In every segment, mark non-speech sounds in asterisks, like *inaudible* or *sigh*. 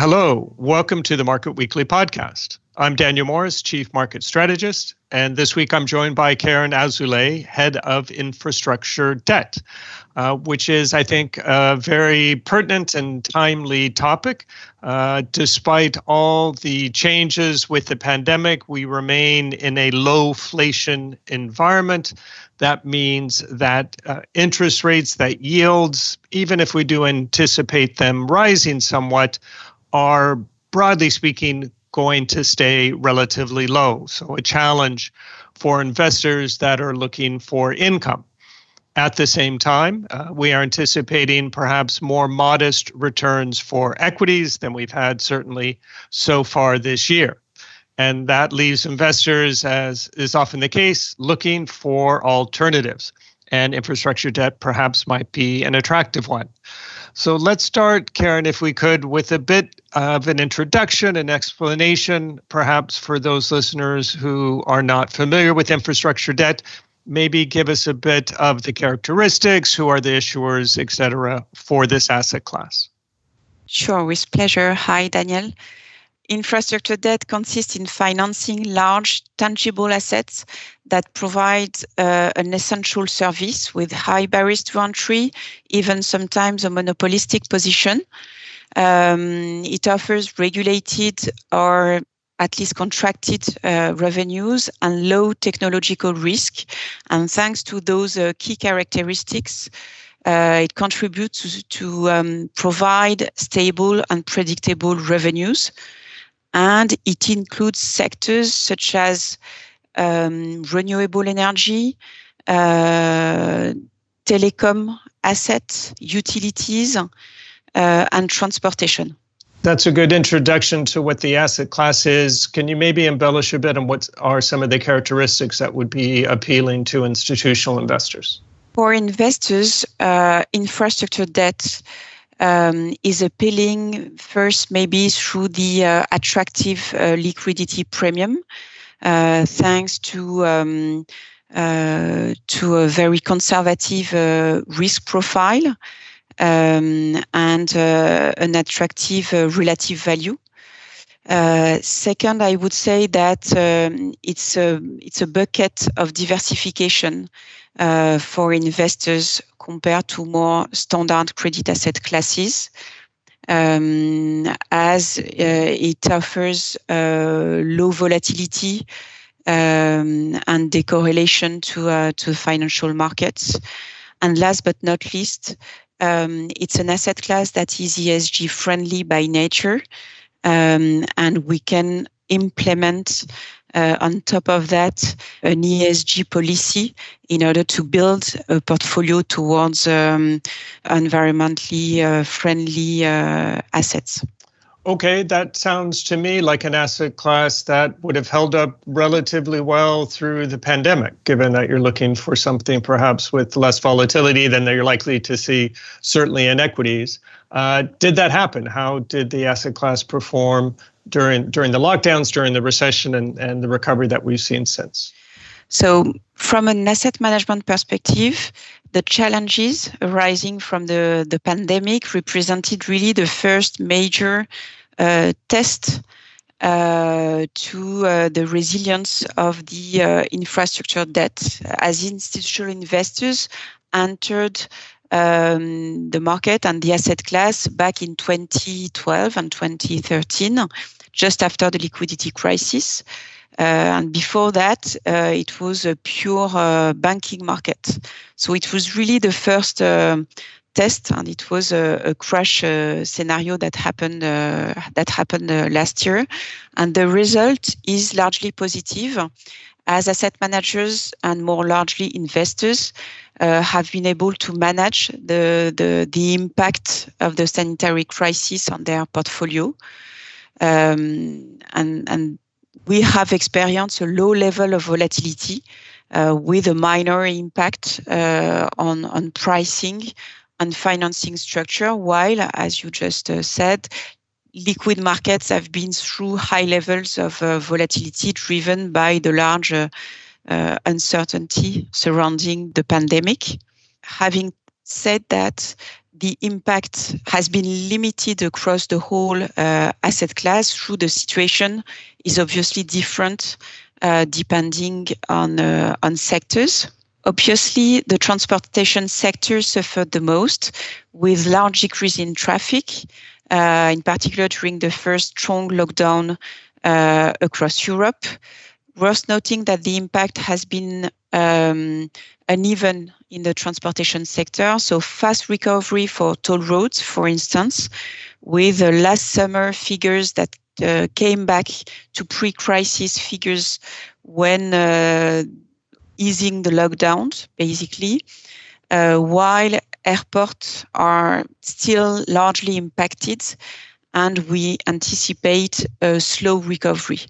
Hello, welcome to the Market Weekly podcast. I'm Daniel Morris, Chief Market Strategist, and this week I'm joined by Karen Azoulay, Head of Infrastructure Debt, uh, which is, I think, a very pertinent and timely topic. Uh, despite all the changes with the pandemic, we remain in a low inflation environment. That means that uh, interest rates, that yields, even if we do anticipate them rising somewhat, are broadly speaking going to stay relatively low. So, a challenge for investors that are looking for income. At the same time, uh, we are anticipating perhaps more modest returns for equities than we've had certainly so far this year. And that leaves investors, as is often the case, looking for alternatives. And infrastructure debt perhaps might be an attractive one. So let's start, Karen, if we could, with a bit of an introduction, an explanation, perhaps for those listeners who are not familiar with infrastructure debt. Maybe give us a bit of the characteristics, who are the issuers, et cetera, for this asset class. Sure, with pleasure. Hi, Daniel. Infrastructure debt consists in financing large tangible assets that provide uh, an essential service with high barriers to entry, even sometimes a monopolistic position. Um, it offers regulated or at least contracted uh, revenues and low technological risk. And thanks to those uh, key characteristics, uh, it contributes to, to um, provide stable and predictable revenues and it includes sectors such as um, renewable energy, uh, telecom assets, utilities, uh, and transportation. That's a good introduction to what the asset class is. Can you maybe embellish a bit on what are some of the characteristics that would be appealing to institutional investors? For investors, uh, infrastructure debt um, is appealing first maybe through the uh, attractive uh, liquidity premium, uh, thanks to um, uh, to a very conservative uh, risk profile um, and an attractive relative value. Second, I would say that um, it's a it's a bucket of diversification for investors compared to more standard credit asset classes. Um, as uh, it offers uh, low volatility um, and decorrelation to uh, to financial markets. And last but not least, um, it's an asset class that is ESG friendly by nature, um, and we can implement uh, on top of that, an ESG policy in order to build a portfolio towards um, environmentally uh, friendly uh, assets. Okay, that sounds to me like an asset class that would have held up relatively well through the pandemic, given that you're looking for something perhaps with less volatility than you're likely to see, certainly in equities. Uh, did that happen? How did the asset class perform during during the lockdowns, during the recession, and, and the recovery that we've seen since? So, from an asset management perspective, the challenges arising from the, the pandemic represented really the first major uh, test uh, to uh, the resilience of the uh, infrastructure debt as institutional investors entered um, the market and the asset class back in 2012 and 2013 just after the liquidity crisis. Uh, and before that, uh, it was a pure uh, banking market. So it was really the first test, and it was a, a crash uh, scenario that happened uh, that happened uh, last year, and the result is largely positive, as asset managers and more largely investors have been able to manage the, the the impact of the sanitary crisis on their portfolio. Um, and, and we have experienced a low level of volatility uh, with a minor impact uh, on, on pricing and financing structure, while, as you just uh, said, liquid markets have been through high levels of uh, volatility driven by the large uh, uh, uncertainty surrounding the pandemic. Having said that, the impact has been limited across the whole uh, asset class through the situation is obviously different uh, depending on uh, on sectors. Obviously, the transportation sector suffered the most with large decrease in traffic, in particular during the first strong lockdown uh, across Europe. Worth noting that the impact has been um, uneven in the transportation sector. So fast recovery for toll roads, for instance, with uh, last summer figures that uh, came back to pre-crisis figures when uh, easing the lockdowns, basically, uh, while airports are still largely impacted and we anticipate a slow recovery.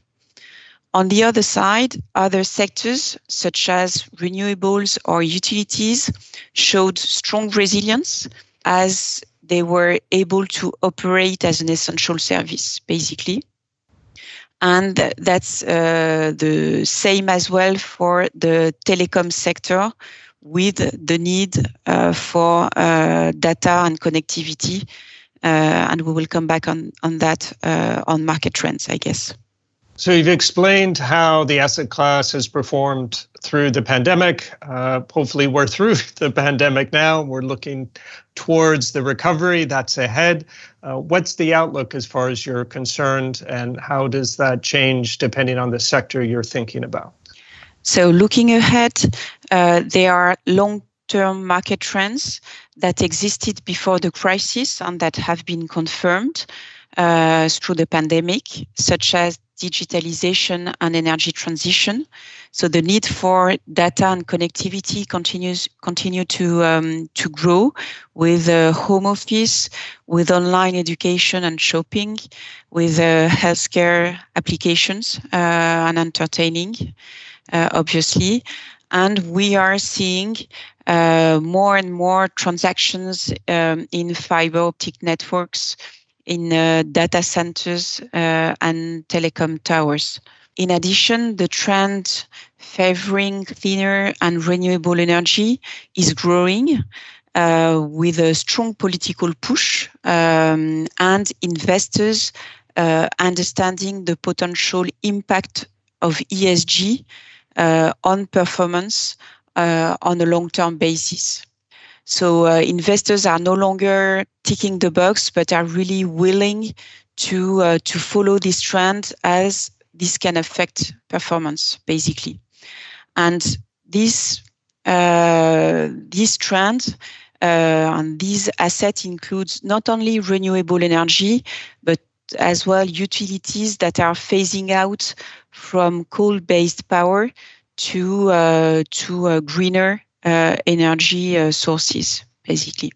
On the other side, other sectors such as renewables or utilities showed strong resilience as they were able to operate as an essential service, basically. And that's uh, the same as well for the telecom sector with the need uh, for uh, data and connectivity. Uh, and we will come back on, on that on market trends, I guess. So you've explained how the asset class has performed through the pandemic. Uh, hopefully, we're through *laughs* the pandemic now. We're looking towards the recovery that's ahead. Uh, what's the outlook as far as you're concerned, and how does that change depending on the sector you're thinking about? So, looking ahead, uh, there are long term market trends that existed before the crisis and that have been confirmed uh, through the pandemic, such as digitalization and energy transition. So the need for data and connectivity continues continue to um, to grow with uh, home office, with online education and shopping, with uh, healthcare applications uh, and entertaining, obviously. And we are seeing uh, more and more transactions um, in fiber optic networks in uh, data centers uh, and telecom towers. In addition, the trend favoring cleaner and renewable energy is growing uh, with a strong political push um, and investors uh, understanding the potential impact of ESG uh, on performance uh, on a long-term basis. So uh, investors are no longer ticking the box, but are really willing to uh, to follow this trend as this can affect performance, basically. And this uh, this trend uh, and these assets includes not only renewable energy, but as well utilities that are phasing out from coal-based power to uh, to uh, greener uh, energy uh, sources, basically.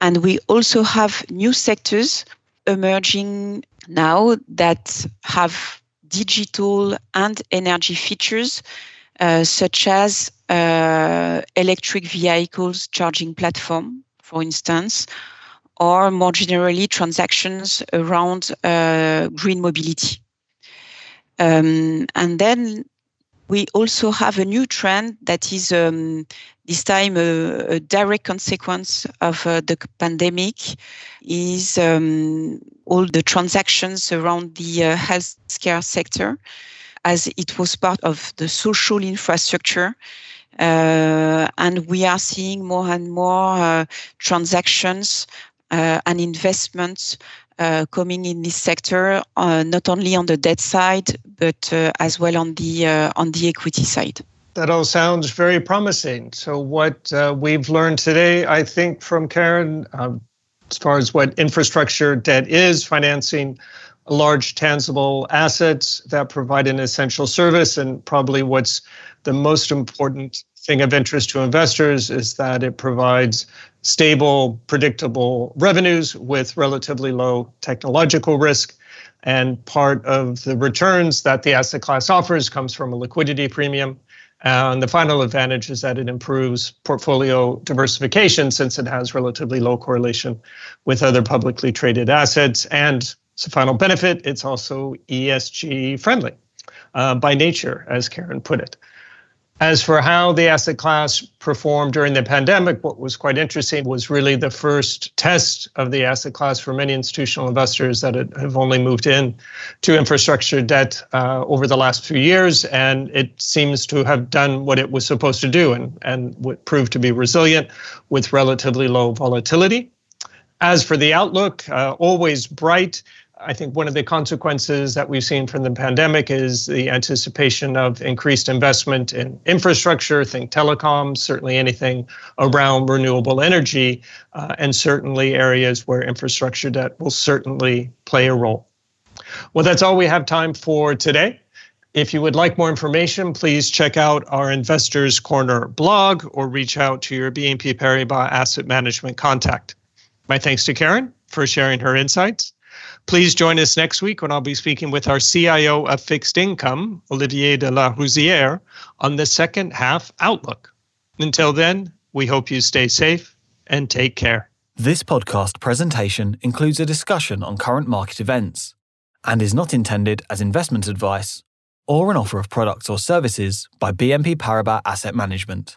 And we also have new sectors emerging now that have digital and energy features, uh, such as electric vehicles charging platform, for instance, or more generally transactions around uh, green mobility. Um, and then we also have a new trend that is um, this time a, a, direct consequence of uh, the pandemic is um, all the transactions around the uh, healthcare sector as it was part of the social infrastructure. Uh, and we are seeing more and more uh, transactions uh, and investments coming in this sector, uh, not only on the debt side, but uh, as well on the uh, on the equity side. That all sounds very promising. So, what uh, we've learned today, I think, from Karen, um, as far as what infrastructure debt is, financing large tangible assets that provide an essential service, and probably what's the most important thing of interest to investors is that it provides stable, predictable revenues with relatively low technological risk. And part of the returns that the asset class offers comes from a liquidity premium. And the final advantage is that it improves portfolio diversification since it has relatively low correlation with other publicly traded assets. And as a final benefit, it's also ESG friendly uh, by nature, as Karen put it. As for how the asset class performed during the pandemic, what was quite interesting was really the first test of the asset class for many institutional investors that have only moved in to infrastructure debt uh, over the last few years. And it seems to have done what it was supposed to do and, and proved to be resilient with relatively low volatility. As for the outlook, uh, always bright. I think one of the consequences that we've seen from the pandemic is the anticipation of increased investment in infrastructure, think telecoms, certainly anything around renewable energy, uh, and certainly areas where infrastructure debt will certainly play a role. Well, that's all we have time for today. If you would like more information, please check out our Investors Corner blog or reach out to your BNP Paribas Asset Management contact. My thanks to Karen for sharing her insights. Please join us next week when I'll be speaking with our CIO of Fixed Income, Olivier de Larouzière, on the second half outlook. Until then, we hope you stay safe and take care. This podcast presentation includes a discussion on current market events and is not intended as investment advice or an offer of products or services by BNP Paribas Asset Management.